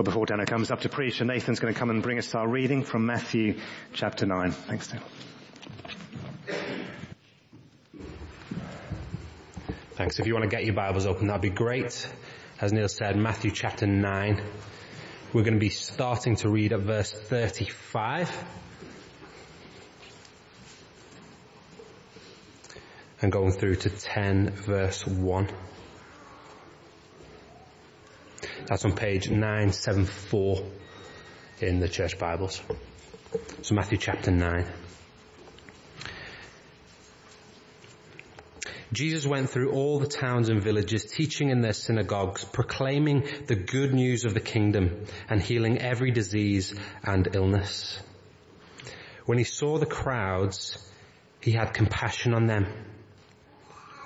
Well, before Dano comes up to preach, and Nathan's going to come and bring us our reading from Matthew chapter 9. Thanks, Dan. Thanks. If you want to get your Bibles open, that'd be great. As Neil said, Matthew chapter 9. We're going to be starting to read at verse 35. And going through to 10 verse 1. That's on page 974 in the church Bibles. So Matthew chapter 9. Jesus went through all the towns and villages, teaching in their synagogues, proclaiming the good news of the kingdom and healing every disease and illness. When he saw the crowds, he had compassion on them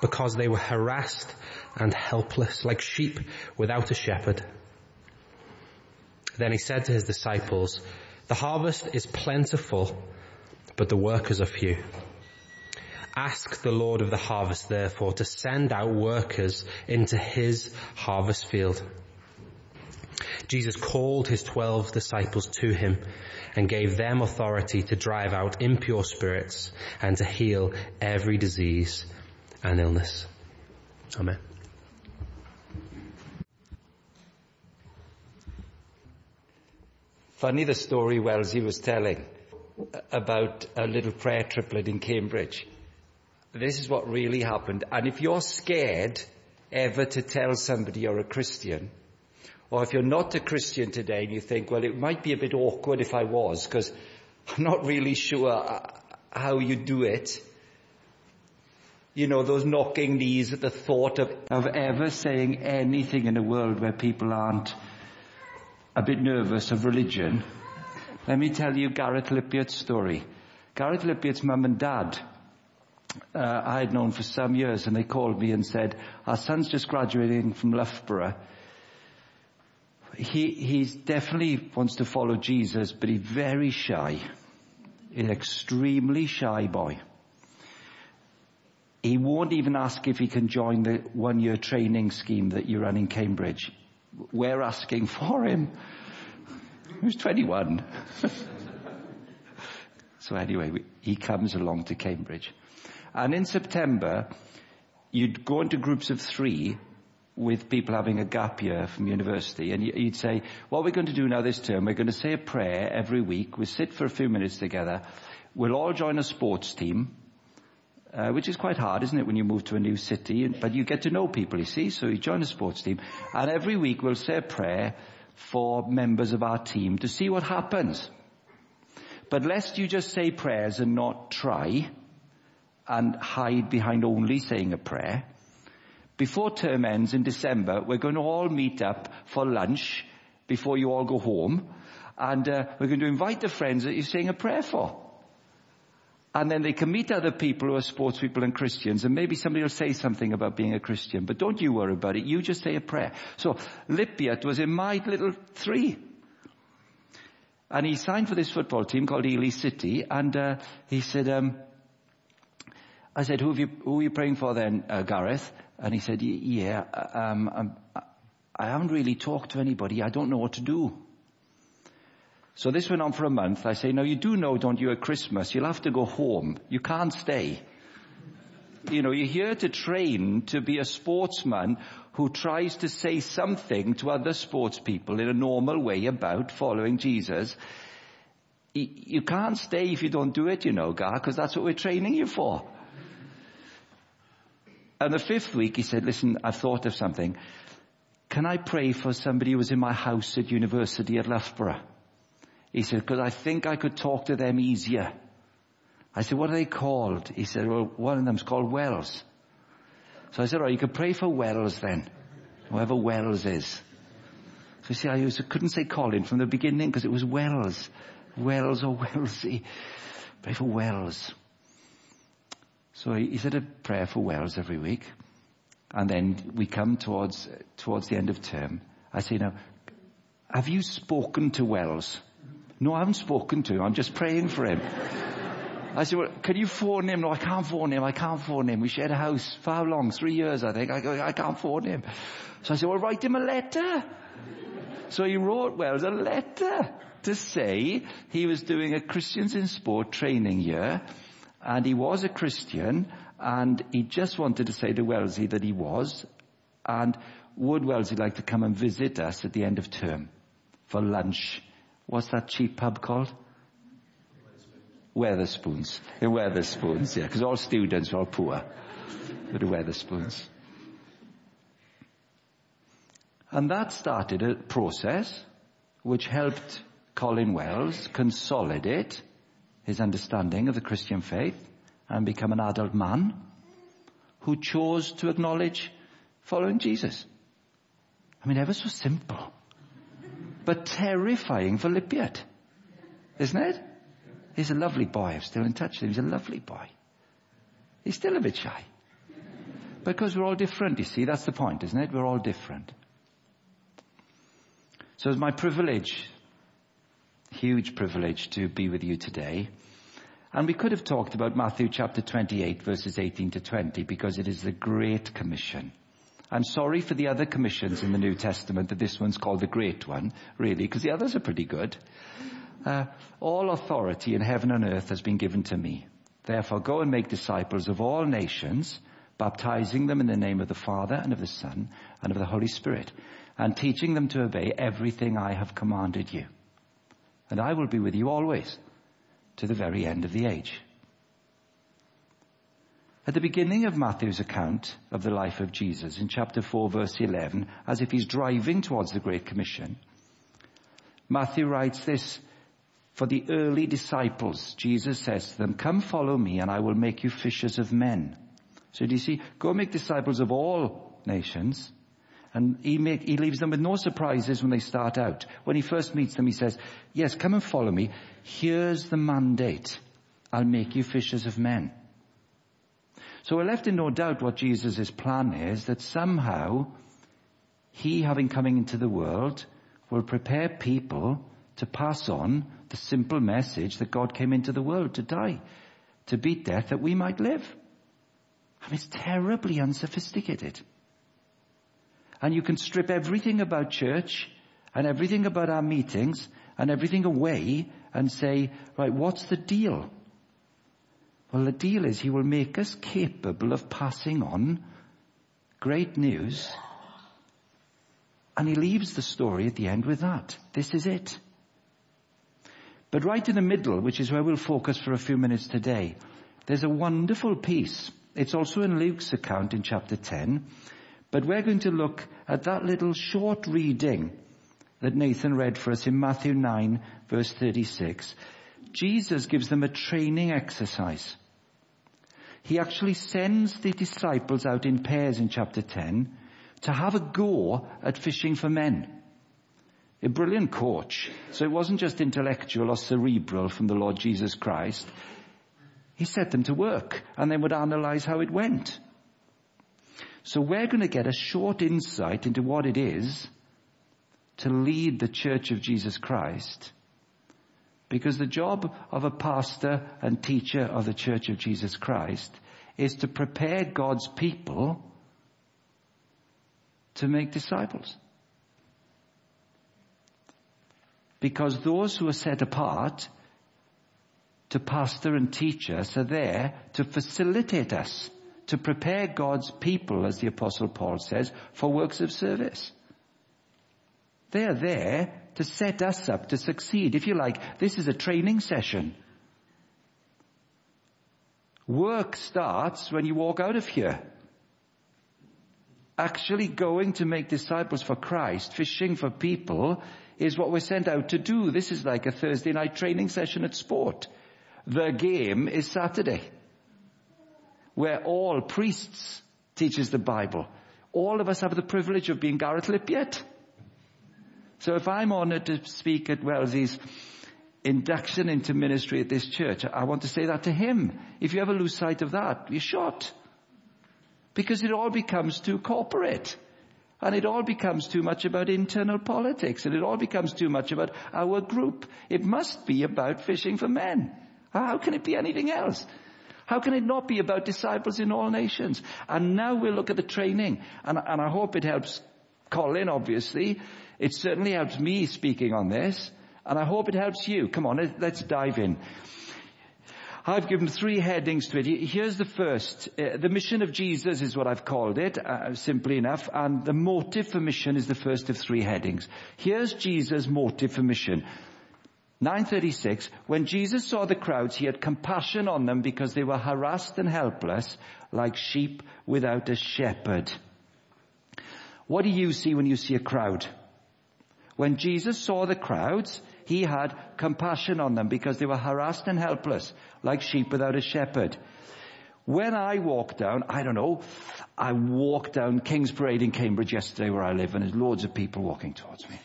because they were harassed and helpless like sheep without a shepherd. Then he said to his disciples, the harvest is plentiful, but the workers are few. Ask the Lord of the harvest therefore to send out workers into his harvest field. Jesus called his twelve disciples to him and gave them authority to drive out impure spirits and to heal every disease and illness. Amen. Funny the story Wellesley was telling about a little prayer triplet in Cambridge this is what really happened. And if you're scared ever to tell somebody you're a Christian, or if you're not a Christian today and you think, well, it might be a bit awkward if I was, because I'm not really sure how you do it. You know, those knocking knees at the thought of, of ever saying anything in a world where people aren't a bit nervous of religion. Let me tell you Gareth Lippiatt's story. Gareth Lippiatt's mum and dad uh, I had known for some years and they called me and said, our son's just graduating from Loughborough. He, he definitely wants to follow Jesus, but he's very shy. An extremely shy boy. He won't even ask if he can join the one year training scheme that you run in Cambridge. We're asking for him. He's 21. so anyway, he comes along to Cambridge. And in September, you'd go into groups of three with people having a gap year from university and you'd say, what we're going to do now this term, we're going to say a prayer every week, we'll sit for a few minutes together, we'll all join a sports team, uh, which is quite hard, isn't it, when you move to a new city, but you get to know people, you see, so you join a sports team, and every week we'll say a prayer for members of our team to see what happens. But lest you just say prayers and not try, and hide behind only saying a prayer. Before term ends in December, we're going to all meet up for lunch before you all go home. And uh, we're going to invite the friends that you're saying a prayer for. And then they can meet other people who are sports people and Christians, and maybe somebody will say something about being a Christian. But don't you worry about it. You just say a prayer. So Lippiatt was in my little three. And he signed for this football team called Ely City, and uh, he said, um, I said, who, you, who are you praying for then, uh, Gareth? And he said, yeah, uh, um, um, I haven't really talked to anybody. I don't know what to do. So this went on for a month. I say, no, you do know, don't you, at Christmas, you'll have to go home. You can't stay. You know, you're here to train to be a sportsman who tries to say something to other sports people in a normal way about following Jesus. You can't stay if you don't do it, you know, Gar, because that's what we're training you for. And the fifth week he said, listen, I've thought of something. Can I pray for somebody who was in my house at university at Loughborough? He said, because I think I could talk to them easier. I said, what are they called? He said, well, one of them's called Wells. So I said, right, you could pray for Wells then. Whoever Wells is. So you see, I was, couldn't say Colin from the beginning because it was Wells. Wells oh, or Wellesley. Pray for Wells. So he said a prayer for Wells every week. And then we come towards, towards the end of term. I say, now, have you spoken to Wells? No, I haven't spoken to him. I'm just praying for him. I said, well, can you phone him? No, I can't phone him. I can't phone him. We shared a house for how long? Three years, I think. I go, I can't phone him. So I said, well, write him a letter. So he wrote Wells a letter to say he was doing a Christians in Sport training year and he was a Christian and he just wanted to say to Wellesley that he was and would Wellesley like to come and visit us at the end of term for lunch? What's that cheap pub called? Wetherspoons. The Wetherspoons, yeah, because all students are poor. The Wetherspoons. And that started a process which helped Colin Wells consolidate his understanding of the Christian faith and become an adult man who chose to acknowledge following Jesus. I mean, ever so simple, but terrifying for Lippiatt, isn't it? He's a lovely boy. I'm still in touch with him. He's a lovely boy. He's still a bit shy. Because we're all different, you see. That's the point, isn't it? We're all different. So it's my privilege, huge privilege to be with you today. And we could have talked about Matthew chapter 28 verses 18 to 20 because it is the Great Commission. I'm sorry for the other commissions in the New Testament that this one's called the Great One, really, because the others are pretty good. Uh, all authority in heaven and earth has been given to me. Therefore go and make disciples of all nations, baptizing them in the name of the Father and of the Son and of the Holy Spirit, and teaching them to obey everything I have commanded you. And I will be with you always to the very end of the age. At the beginning of Matthew's account of the life of Jesus in chapter 4 verse 11, as if he's driving towards the Great Commission, Matthew writes this, for the early disciples, Jesus says to them, come follow me and I will make you fishers of men. So do you see, go make disciples of all nations and he, make, he leaves them with no surprises when they start out. When he first meets them, he says, yes, come and follow me. Here's the mandate. I'll make you fishers of men. So we're left in no doubt what Jesus' plan is, that somehow he, having coming into the world, will prepare people to pass on the simple message that God came into the world to die, to beat death that we might live. I mean, it's terribly unsophisticated. And you can strip everything about church and everything about our meetings and everything away and say, right, what's the deal? Well, the deal is he will make us capable of passing on great news. And he leaves the story at the end with that. This is it. But right in the middle, which is where we'll focus for a few minutes today, there's a wonderful piece. It's also in Luke's account in chapter 10 but we're going to look at that little short reading that Nathan read for us in Matthew 9 verse 36. Jesus gives them a training exercise. He actually sends the disciples out in pairs in chapter 10 to have a go at fishing for men. A brilliant coach. So it wasn't just intellectual or cerebral from the Lord Jesus Christ. He set them to work and they would analyze how it went. So we're going to get a short insight into what it is to lead the Church of Jesus Christ. Because the job of a pastor and teacher of the Church of Jesus Christ is to prepare God's people to make disciples. Because those who are set apart to pastor and teach us are there to facilitate us to prepare God's people, as the apostle Paul says, for works of service. They are there to set us up to succeed. If you like, this is a training session. Work starts when you walk out of here. Actually going to make disciples for Christ, fishing for people, is what we're sent out to do. This is like a Thursday night training session at sport. The game is Saturday where all priests teaches the Bible. All of us have the privilege of being Gareth Lippiatt. So if I'm honored to speak at Wellesley's induction into ministry at this church, I want to say that to him. If you ever lose sight of that, you're shot. Because it all becomes too corporate. And it all becomes too much about internal politics. And it all becomes too much about our group. It must be about fishing for men. How can it be anything else? How can it not be about disciples in all nations? And now we'll look at the training, and, and I hope it helps Colin, obviously, It certainly helps me speaking on this, and I hope it helps you. Come on, let's dive in. I've given three headings to it. Here's the first. Uh, the mission of Jesus is what I've called it, uh, simply enough, and the motive for mission is the first of three headings. Here's Jesus' motive for mission. 936, when Jesus saw the crowds, he had compassion on them because they were harassed and helpless like sheep without a shepherd. What do you see when you see a crowd? When Jesus saw the crowds, he had compassion on them because they were harassed and helpless, like sheep without a shepherd. When I walk down, I don't know, I walked down King's Parade in Cambridge yesterday where I live and there's loads of people walking towards me.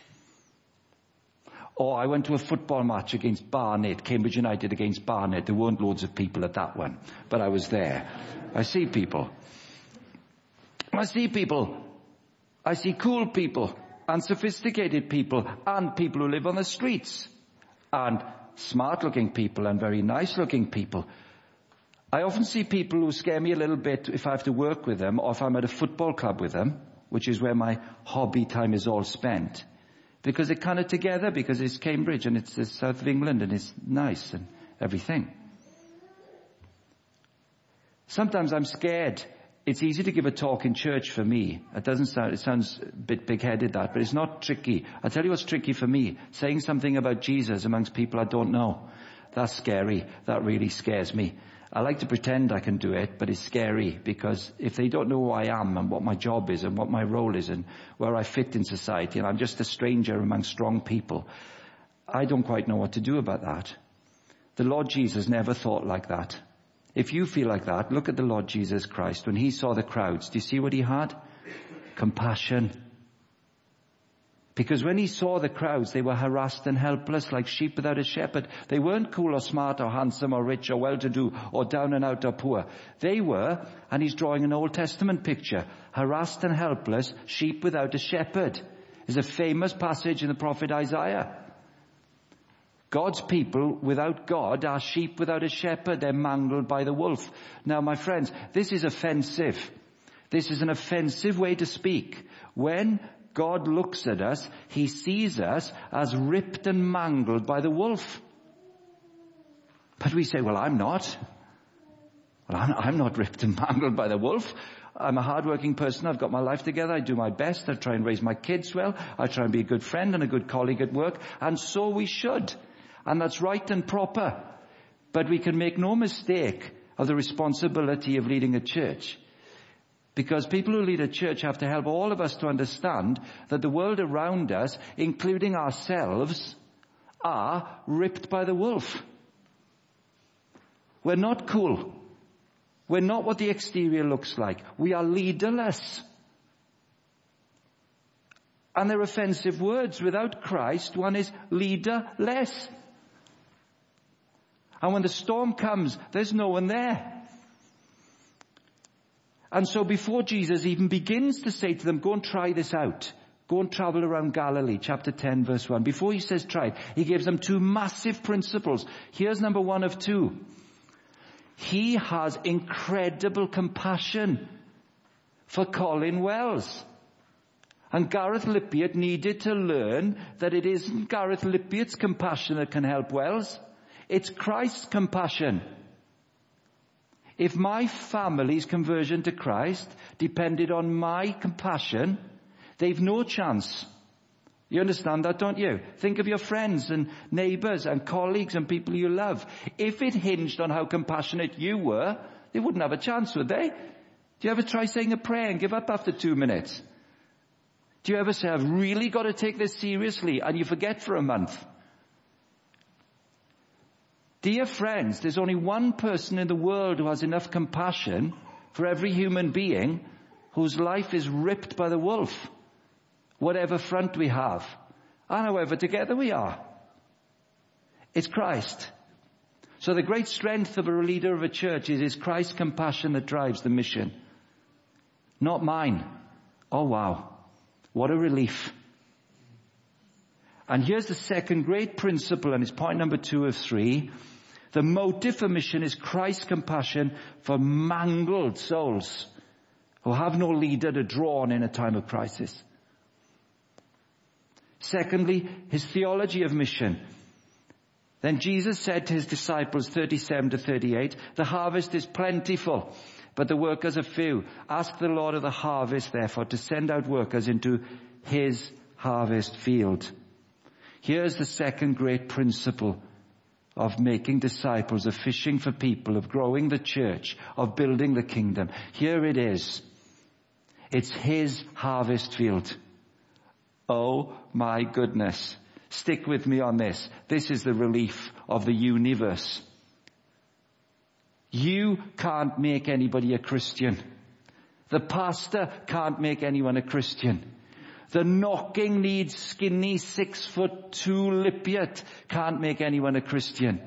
Or I went to a football match against Barnet, Cambridge United against Barnet. There weren't loads of people at that one, but I was there. I see people. I see people. I see cool people and sophisticated people and people who live on the streets and smart looking people and very nice looking people. I often see people who scare me a little bit if I have to work with them or if I'm at a football club with them, which is where my hobby time is all spent. Because they're kind of together because it's Cambridge and it's the south of England and it's nice and everything. Sometimes I'm scared it's easy to give a talk in church for me. It doesn't sound, it sounds a bit big-headed that, but it's not tricky. I'll tell you what's tricky for me. Saying something about Jesus amongst people I don't know. That's scary. That really scares me. I like to pretend I can do it, but it's scary because if they don't know who I am and what my job is and what my role is and where I fit in society and I'm just a stranger among strong people, I don't quite know what to do about that. The Lord Jesus never thought like that. If you feel like that, look at the Lord Jesus Christ. When he saw the crowds, do you see what he had? Compassion. Because when he saw the crowds, they were harassed and helpless like sheep without a shepherd. They weren't cool or smart or handsome or rich or well-to-do or down and out or poor. They were, and he's drawing an Old Testament picture, harassed and helpless, sheep without a shepherd. Is a famous passage in the prophet Isaiah. God's people without God are sheep without a shepherd. They're mangled by the wolf. Now, my friends, this is offensive. This is an offensive way to speak. When God looks at us, He sees us as ripped and mangled by the wolf. But we say, well, I'm not. Well, I'm, I'm not ripped and mangled by the wolf. I'm a hardworking person. I've got my life together. I do my best. I try and raise my kids well. I try and be a good friend and a good colleague at work. And so we should. And that's right and proper. But we can make no mistake of the responsibility of leading a church. Because people who lead a church have to help all of us to understand that the world around us, including ourselves, are ripped by the wolf. We're not cool. We're not what the exterior looks like. We are leaderless. And they're offensive words. Without Christ, one is leaderless. And when the storm comes, there's no one there. And so before Jesus even begins to say to them, go and try this out, go and travel around Galilee, chapter 10 verse 1, before he says try it, he gives them two massive principles. Here's number one of two. He has incredible compassion for Colin Wells. And Gareth Lippiatt needed to learn that it isn't Gareth Lippiatt's compassion that can help Wells. It's Christ's compassion. If my family's conversion to Christ depended on my compassion, they've no chance. You understand that, don't you? Think of your friends and neighbors and colleagues and people you love. If it hinged on how compassionate you were, they wouldn't have a chance, would they? Do you ever try saying a prayer and give up after two minutes? Do you ever say, I've really got to take this seriously and you forget for a month? Dear friends, there's only one person in the world who has enough compassion for every human being whose life is ripped by the wolf, whatever front we have, and however together we are. It's Christ. So the great strength of a leader of a church is, is Christ's compassion that drives the mission. Not mine. Oh wow. What a relief. And here's the second great principle, and it's point number two of three. The motive for mission is Christ's compassion for mangled souls who have no leader to draw on in a time of crisis. Secondly, his theology of mission. Then Jesus said to his disciples, 37 to 38, the harvest is plentiful, but the workers are few. Ask the Lord of the harvest, therefore, to send out workers into his harvest field. Here's the second great principle of making disciples, of fishing for people, of growing the church, of building the kingdom. Here it is. It's his harvest field. Oh my goodness. Stick with me on this. This is the relief of the universe. You can't make anybody a Christian. The pastor can't make anyone a Christian. The knocking needs skinny six foot two Lippiatt can't make anyone a Christian.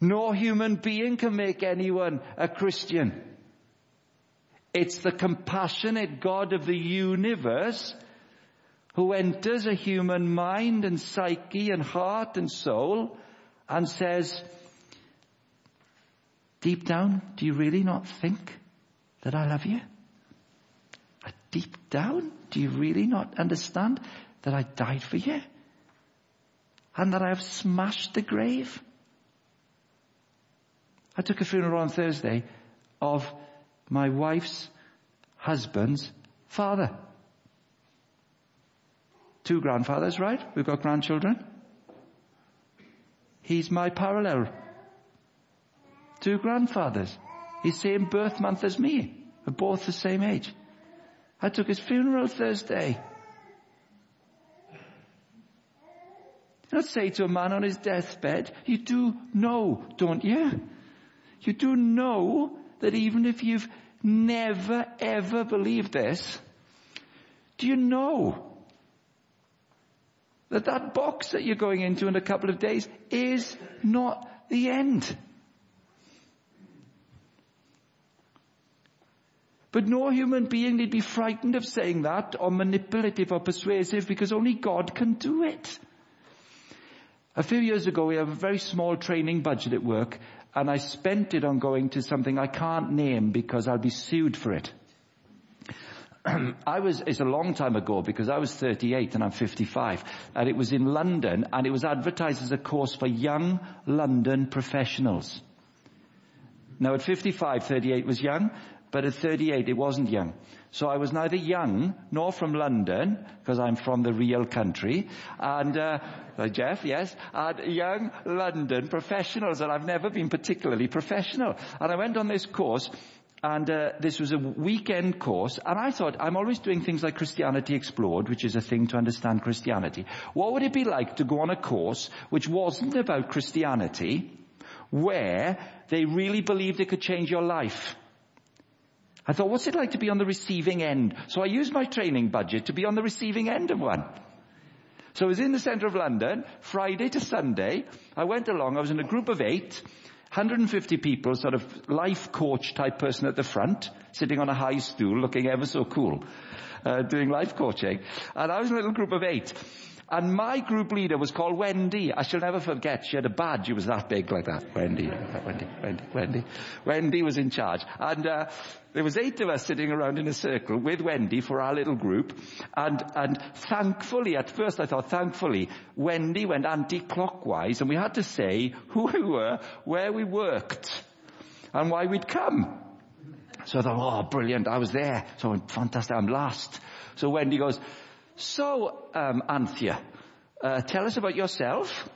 No human being can make anyone a Christian. It's the compassionate God of the universe who enters a human mind and psyche and heart and soul and says, deep down, do you really not think that I love you? Deep down, do you really not understand that I died for you? And that I have smashed the grave? I took a funeral on Thursday of my wife's husband's father. Two grandfathers, right? We've got grandchildren. He's my parallel. Two grandfathers. He's same birth month as me. We're both the same age. I took his funeral Thursday. Not say to a man on his deathbed, you do know, don't you? You do know that even if you've never ever believed this, do you know that that box that you're going into in a couple of days is not the end. But no human being need be frightened of saying that or manipulative or persuasive because only God can do it. A few years ago we have a very small training budget at work and I spent it on going to something I can't name because I'll be sued for it. I was, it's a long time ago because I was 38 and I'm 55 and it was in London and it was advertised as a course for young London professionals. Now at 55, 38 was young, but at 38 it wasn't young. So I was neither young nor from London, because I'm from the real country, and uh, uh, Jeff, yes, and young London professionals, and I've never been particularly professional. And I went on this course, and uh, this was a weekend course, and I thought, I'm always doing things like Christianity Explored, which is a thing to understand Christianity. What would it be like to go on a course which wasn't about Christianity, where they really believed it could change your life? I thought, what's it like to be on the receiving end? So I used my training budget to be on the receiving end of one. So I was in the centre of London, Friday to Sunday. I went along, I was in a group of eight, 150 people, sort of life coach type person at the front, sitting on a high stool, looking ever so cool, uh, doing life coaching. And I was in a little group of eight. And my group leader was called Wendy. I shall never forget. She had a badge. It was that big like that. Wendy, Wendy, Wendy, Wendy. Wendy was in charge. And, uh, there was eight of us sitting around in a circle with Wendy for our little group. And, and thankfully, at first I thought, thankfully, Wendy went anti-clockwise and we had to say who we were, where we worked, and why we'd come. So I thought, oh, brilliant. I was there. So fantastic. I'm last. So Wendy goes, so, um, Anthea, uh, tell us about yourself.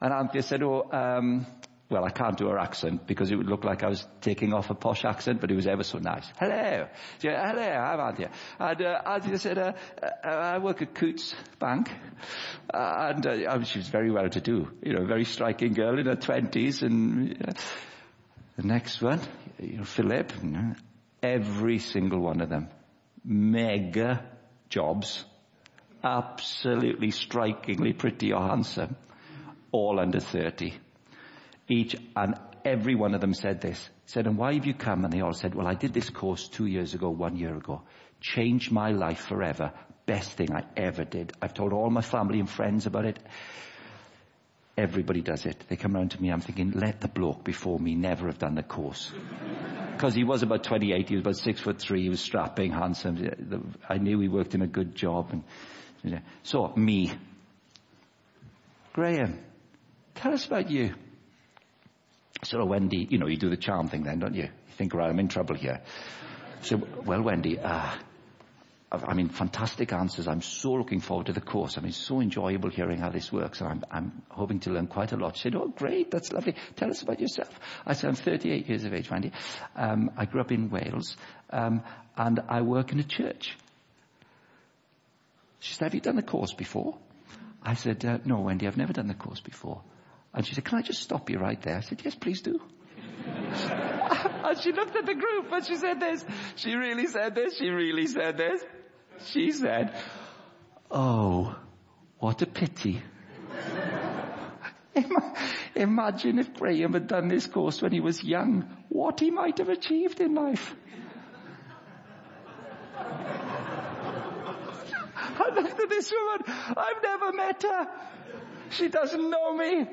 And Anthea said, oh, um, well, I can't do her accent because it would look like I was taking off a posh accent, but it was ever so nice. Hello. Went, Hello, I'm Anthea. And uh, Anthea said, uh, uh, I work at Coutts Bank. And uh, she was very well to do. You know, very striking girl in her twenties. And uh, the next one, you know, Philip, every single one of them. Mega jobs absolutely strikingly pretty or handsome, all under 30. Each and every one of them said this. Said, and why have you come? And they all said, well, I did this course two years ago, one year ago. Changed my life forever. Best thing I ever did. I've told all my family and friends about it. Everybody does it. They come around to me, I'm thinking, let the bloke before me never have done the course. Because he was about 28, he was about six foot three, he was strapping, handsome. I knew he worked in a good job and So, me. Graham, tell us about you. So, Wendy, you know, you do the charm thing then, don't you? You think, right, I'm in trouble here. So, well, Wendy, uh, I mean, fantastic answers. I'm so looking forward to the course. I mean, so enjoyable hearing how this works. And I'm, I'm hoping to learn quite a lot. She said, oh, great. That's lovely. Tell us about yourself. I said, I'm 38 years of age, Wendy. Um, I grew up in Wales. Um, and I work in a church. She said, have you done the course before? I said, uh, no, Wendy, I've never done the course before. And she said, can I just stop you right there? I said, yes, please do. and she looked at the group and she said this. She really said this. She really said this. She said, oh, what a pity. Imagine if Graham had done this course when he was young, what he might have achieved in life. I looked at this woman. I've never met her. She doesn't know me.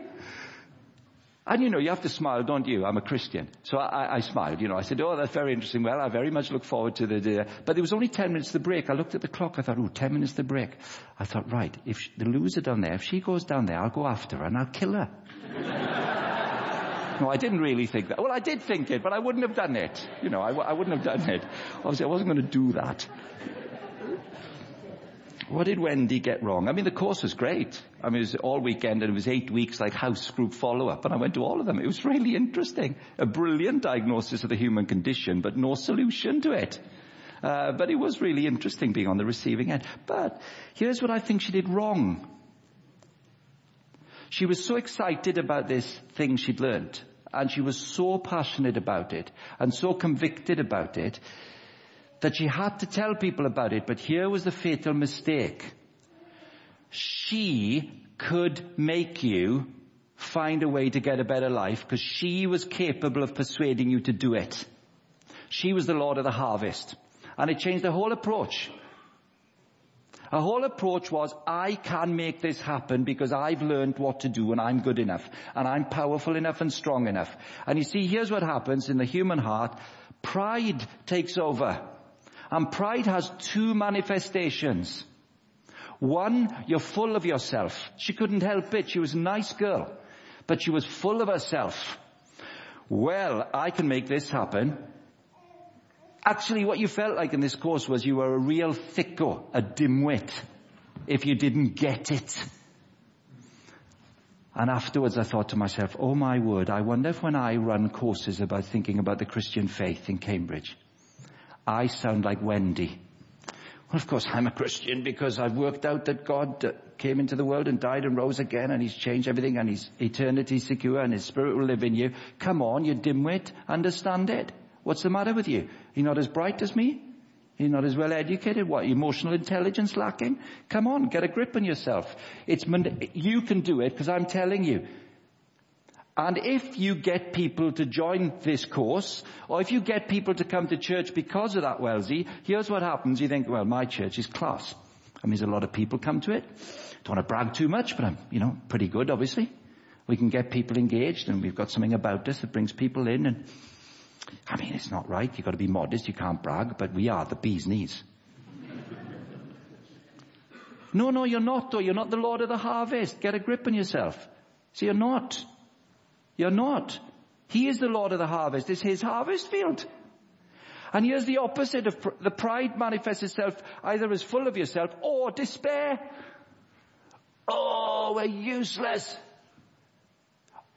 And you know, you have to smile, don't you? I'm a Christian. So I, I smiled, you know. I said, oh, that's very interesting. Well, I very much look forward to the day. But there was only 10 minutes to the break. I looked at the clock. I thought, oh, 10 minutes to the break. I thought, right, if she, the loser down there, if she goes down there, I'll go after her and I'll kill her. no, I didn't really think that. Well, I did think it, but I wouldn't have done it. You know, I, I wouldn't have done it. Obviously, I wasn't going to do that. What did Wendy get wrong? I mean, the course was great. I mean, it was all weekend and it was eight weeks like house group follow-up and I went to all of them. It was really interesting. A brilliant diagnosis of the human condition, but no solution to it. Uh, but it was really interesting being on the receiving end. But here's what I think she did wrong. She was so excited about this thing she'd learned and she was so passionate about it and so convicted about it that she had to tell people about it, but here was the fatal mistake. She could make you find a way to get a better life because she was capable of persuading you to do it. She was the Lord of the harvest. And it changed the whole approach. Her whole approach was, I can make this happen because I've learned what to do and I'm good enough and I'm powerful enough and strong enough. And you see, here's what happens in the human heart. Pride takes over. And pride has two manifestations. One, you're full of yourself. She couldn't help it. She was a nice girl, but she was full of herself. Well, I can make this happen. Actually, what you felt like in this course was you were a real thicko, a dimwit, if you didn't get it. And afterwards I thought to myself, oh my word, I wonder if when I run courses about thinking about the Christian faith in Cambridge, I sound like Wendy. Well, of course, I'm a Christian because I've worked out that God uh, came into the world and died and rose again and He's changed everything and He's eternity secure and His Spirit will live in you. Come on, you dimwit, understand it. What's the matter with you? You're not as bright as me? You're not as well educated? What, emotional intelligence lacking? Come on, get a grip on yourself. It's, you can do it because I'm telling you. And if you get people to join this course, or if you get people to come to church because of that Wellesley, here's what happens. You think, well, my church is class. I mean, there's a lot of people come to it. Don't want to brag too much, but I'm, you know, pretty good, obviously. We can get people engaged and we've got something about us that brings people in and, I mean, it's not right. You've got to be modest. You can't brag, but we are the bee's knees. no, no, you're not though. You're not the Lord of the harvest. Get a grip on yourself. See, you're not. You're not. He is the Lord of the harvest. It's His harvest field. And here's the opposite of pr- the pride manifests itself either as full of yourself or despair. Oh, we're useless.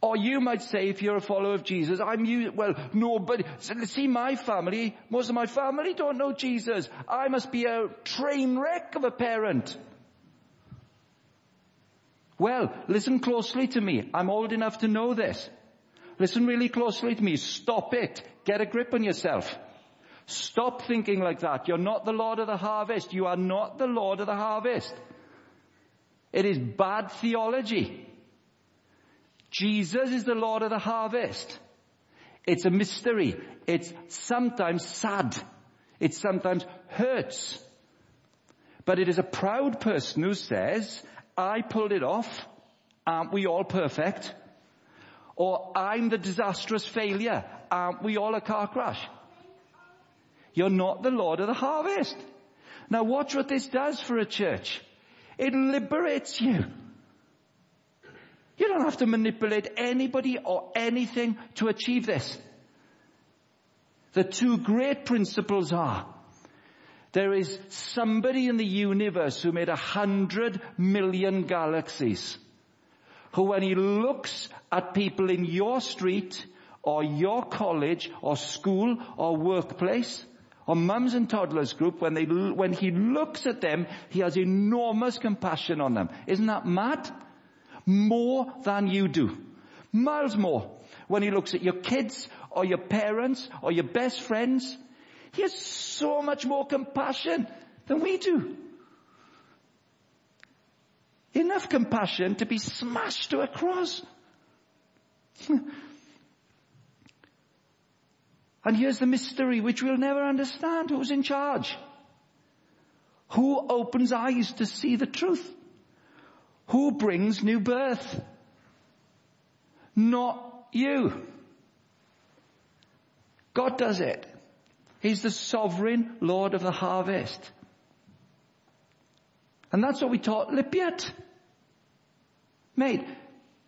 Or you might say, if you're a follower of Jesus, I'm you, well, nobody, see my family, most of my family don't know Jesus. I must be a train wreck of a parent. Well, listen closely to me. I'm old enough to know this. Listen really closely to me. Stop it. Get a grip on yourself. Stop thinking like that. You're not the Lord of the harvest. You are not the Lord of the harvest. It is bad theology. Jesus is the Lord of the harvest. It's a mystery. It's sometimes sad. It sometimes hurts. But it is a proud person who says, I pulled it off. Aren't we all perfect? Or I'm the disastrous failure. Aren't we all a car crash? You're not the Lord of the harvest. Now watch what this does for a church. It liberates you. You don't have to manipulate anybody or anything to achieve this. The two great principles are there is somebody in the universe who made a hundred million galaxies who when he looks at people in your street or your college or school or workplace or mums and toddlers group, when they, when he looks at them, he has enormous compassion on them. Isn't that mad? More than you do. Miles more. When he looks at your kids or your parents or your best friends, he has so much more compassion than we do. Enough compassion to be smashed to a cross. and here's the mystery which we'll never understand. Who's in charge? Who opens eyes to see the truth? Who brings new birth? Not you. God does it. He's the sovereign Lord of the harvest. And that's what we taught Lippiatt. Mate,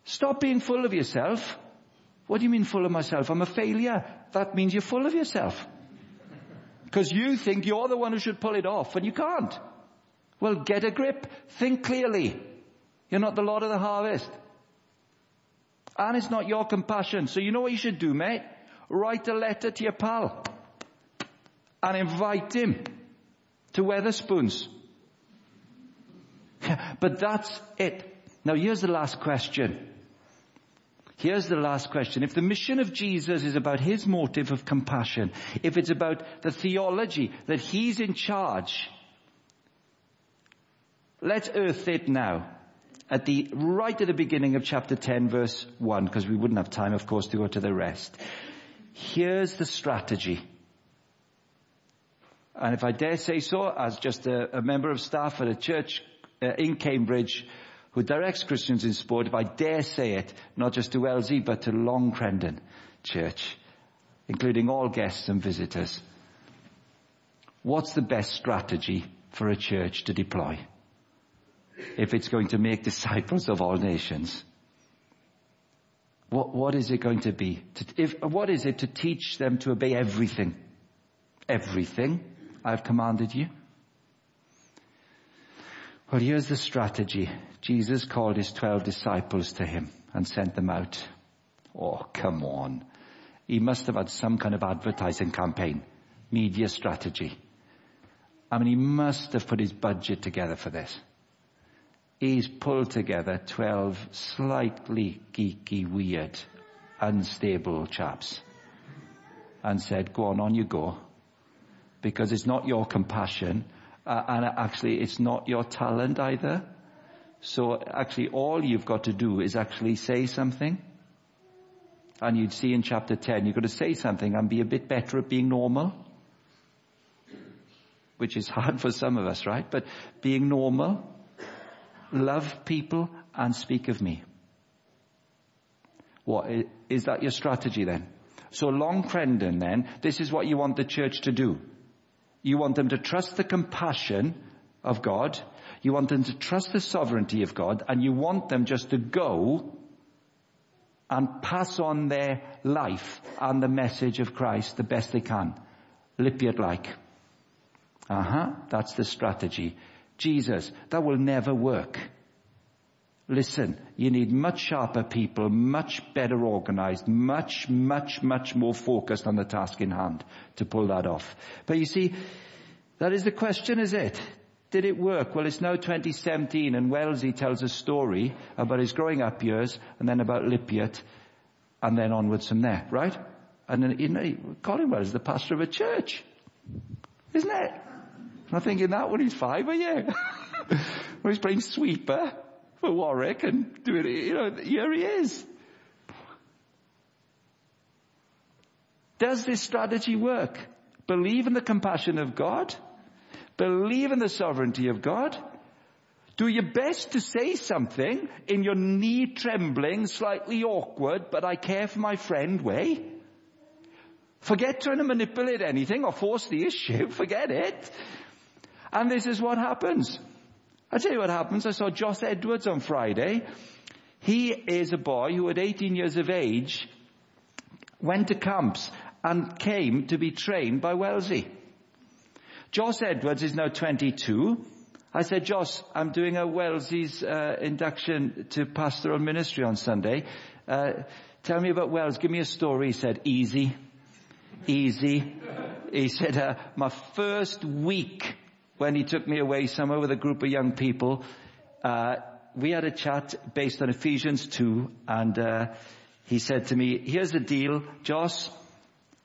stop being full of yourself. What do you mean full of myself? I'm a failure. That means you're full of yourself. Because you think you're the one who should pull it off and you can't. Well, get a grip. Think clearly. You're not the Lord of the harvest. And it's not your compassion. So you know what you should do, mate? Write a letter to your pal. And invite him to Wetherspoons. but that's it. Now here's the last question. Here's the last question. If the mission of Jesus is about his motive of compassion, if it's about the theology that he's in charge, let's earth it now. At the, right at the beginning of chapter 10 verse 1, because we wouldn't have time of course to go to the rest. Here's the strategy. And if I dare say so, as just a, a member of staff at a church uh, in Cambridge who directs Christians in sport, if I dare say it, not just to Wellesley, but to Long Crendon Church, including all guests and visitors. What's the best strategy for a church to deploy? If it's going to make disciples of all nations. What, what is it going to be? To, if, what is it to teach them to obey everything? Everything I've commanded you? Well, here's the strategy. Jesus called his twelve disciples to him and sent them out. Oh, come on. He must have had some kind of advertising campaign, media strategy. I mean, he must have put his budget together for this. He's pulled together 12 slightly geeky, weird, unstable chaps and said, go on, on you go because it's not your compassion, uh, and actually it's not your talent either. So actually all you've got to do is actually say something. And you'd see in chapter 10, you've got to say something and be a bit better at being normal. Which is hard for some of us, right? But being normal, love people and speak of me. What, is that your strategy then? So Long Crendon then, this is what you want the church to do. You want them to trust the compassion of God. You want them to trust the sovereignty of God and you want them just to go and pass on their life and the message of Christ the best they can. Lippiatt like. Uh-huh, that's the strategy. Jesus, that will never work. Listen, you need much sharper people, much better organized, much, much, much more focused on the task in hand to pull that off. But you see, that is the question, is it? Did it work? Well, it's now 2017 and Wellesley tells a story about his growing up years and then about Lippiatt and then onwards from there, right? And then, you know, Colin Wells is the pastor of a church. Isn't it? I'm thinking that when he's five, are you? when he's playing sweeper for Warwick and doing it, you know, here he is. Does this strategy work? Believe in the compassion of God. Believe in the sovereignty of God. Do your best to say something in your knee trembling, slightly awkward, but I care for my friend way. Forget trying to manipulate anything or force the issue. Forget it. And this is what happens. I'll tell you what happens. I saw Joss Edwards on Friday. He is a boy who at 18 years of age went to camps and came to be trained by Wellesley. Joss Edwards is now 22. I said, Joss, I'm doing a Wellesley's uh, induction to pastoral ministry on Sunday. Uh, tell me about Wells. Give me a story. He said, easy. Easy. He said, uh, my first week when he took me away somewhere with a group of young people, uh, we had a chat based on Ephesians 2 and uh, he said to me, here's the deal, Joss,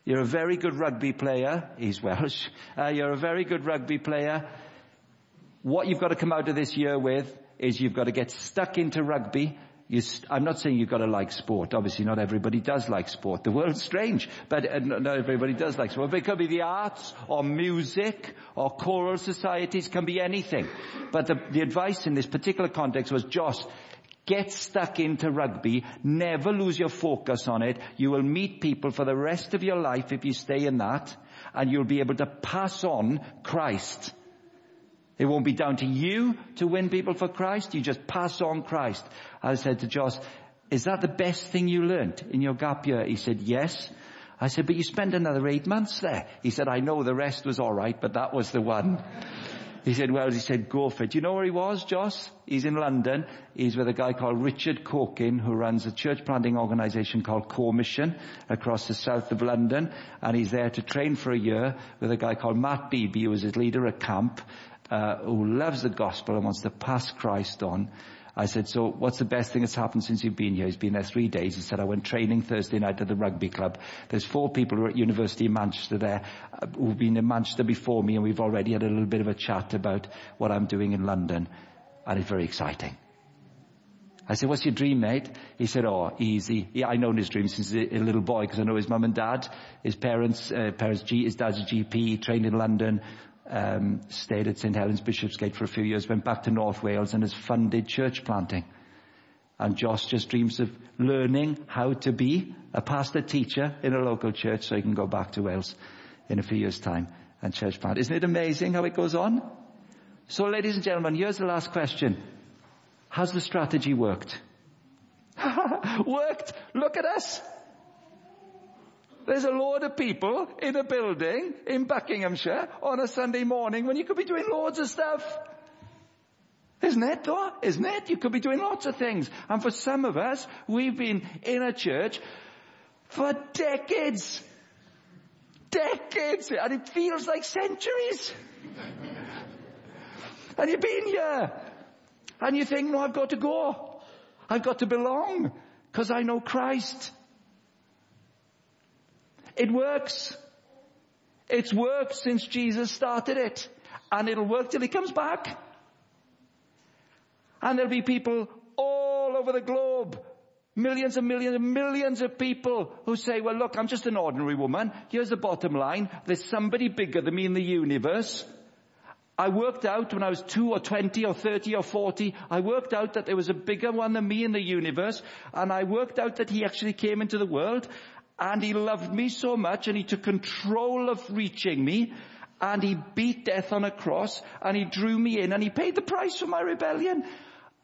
you're a very good rugby player. He's Welsh. Uh, you're a very good rugby player. What you've got to come out of this year with is you've got to get stuck into rugby you, I'm not saying you've got to like sport. Obviously not everybody does like sport. The world's strange, but uh, not everybody does like sport. But it could be the arts or music or choral societies, can be anything. But the, the advice in this particular context was, Josh, Get stuck into rugby. Never lose your focus on it. You will meet people for the rest of your life if you stay in that. And you'll be able to pass on Christ. It won't be down to you to win people for Christ. You just pass on Christ. I said to Joss, is that the best thing you learnt in your gap year? He said, yes. I said, but you spent another eight months there. He said, I know the rest was alright, but that was the one. He said, well, he said, go for it. Do you know where he was, Joss? He's in London. He's with a guy called Richard Coekin, who runs a church planting organization called Co-Mission across the south of London. And he's there to train for a year with a guy called Matt Beebe, who was his leader at camp uh, who loves the gospel and wants to pass Christ on. I said, so what's the best thing that's happened since you've been here? He's been there three days. He said, I went training Thursday night at the rugby club. There's four people who are at University of Manchester there uh, who've been in Manchester before me and we've already had a little bit of a chat about what I'm doing in London. And it's very exciting. I said, what's your dream, mate? He said, oh, easy. Yeah, I know his dream since he's a little boy because I know his mum and dad, his parents, uh, parents, G, his dad's a GP, trained in London, um, stayed at St Helens Bishopsgate for a few years, went back to North Wales and has funded church planting. And Josh just dreams of learning how to be a pastor teacher in a local church so he can go back to Wales in a few years time and church plant. Isn't it amazing how it goes on? So ladies and gentlemen, here's the last question. Has the strategy worked? worked! Look at us! There's a load of people in a building in Buckinghamshire on a Sunday morning when you could be doing loads of stuff. Isn't it though? Isn't it? You could be doing lots of things. And for some of us, we've been in a church for decades. Decades. And it feels like centuries. and you've been here. And you think, no, I've got to go. I've got to belong. Because I know Christ. It works. It's worked since Jesus started it. And it'll work till he comes back. And there'll be people all over the globe, millions and millions and millions of people who say, well look, I'm just an ordinary woman. Here's the bottom line. There's somebody bigger than me in the universe. I worked out when I was two or twenty or thirty or forty, I worked out that there was a bigger one than me in the universe, and I worked out that he actually came into the world, and he loved me so much and he took control of reaching me and he beat death on a cross and he drew me in and he paid the price for my rebellion.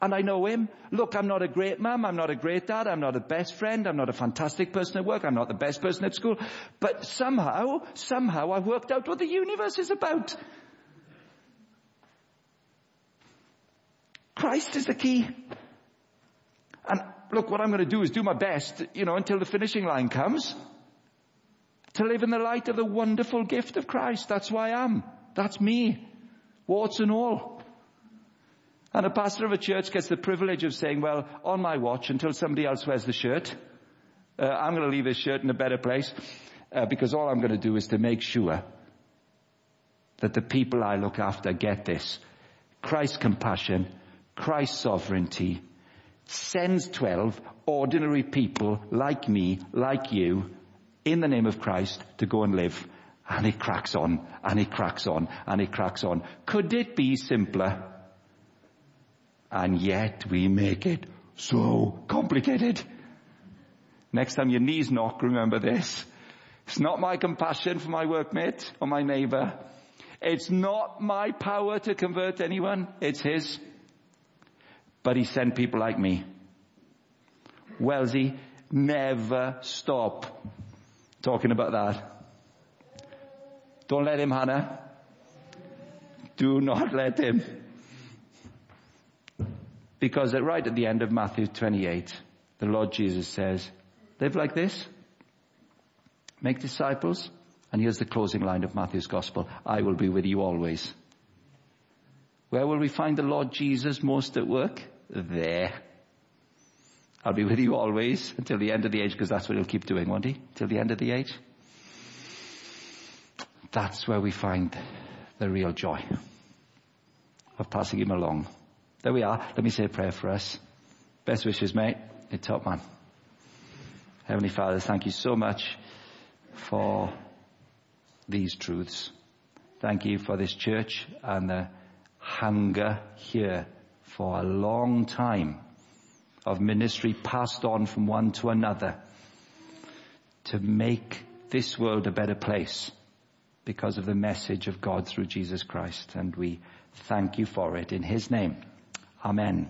And I know him. Look, I'm not a great mum. I'm not a great dad. I'm not a best friend. I'm not a fantastic person at work. I'm not the best person at school. But somehow, somehow I've worked out what the universe is about. Christ is the key. And look, what I'm going to do is do my best, you know, until the finishing line comes. To live in the light of the wonderful gift of Christ. That's who I am. That's me. Warts and all. And a pastor of a church gets the privilege of saying, well, on my watch until somebody else wears the shirt, uh, I'm going to leave this shirt in a better place, uh, because all I'm going to do is to make sure that the people I look after get this. Christ's compassion, Christ's sovereignty, sends 12 ordinary people like me, like you, in the name of Christ to go and live. And it cracks on, and it cracks on, and it cracks on. Could it be simpler? And yet we make it so complicated. Next time your knees knock, remember this. It's not my compassion for my workmate or my neighbor. It's not my power to convert anyone. It's His. But he sent people like me. Wellesley, never stop talking about that. Don't let him, Hannah. Do not let him. Because right at the end of Matthew 28, the Lord Jesus says, live like this, make disciples, and here's the closing line of Matthew's gospel, I will be with you always. Where will we find the Lord Jesus most at work? There. I'll be with you always until the end of the age, because that's what he'll keep doing, won't he? Till the end of the age. That's where we find the real joy of passing him along. There we are. Let me say a prayer for us. Best wishes, mate. You're top man. Heavenly Father, thank you so much for these truths. Thank you for this church and the hunger here for a long time of ministry passed on from one to another to make this world a better place because of the message of God through Jesus Christ. And we thank you for it in His name. Amen.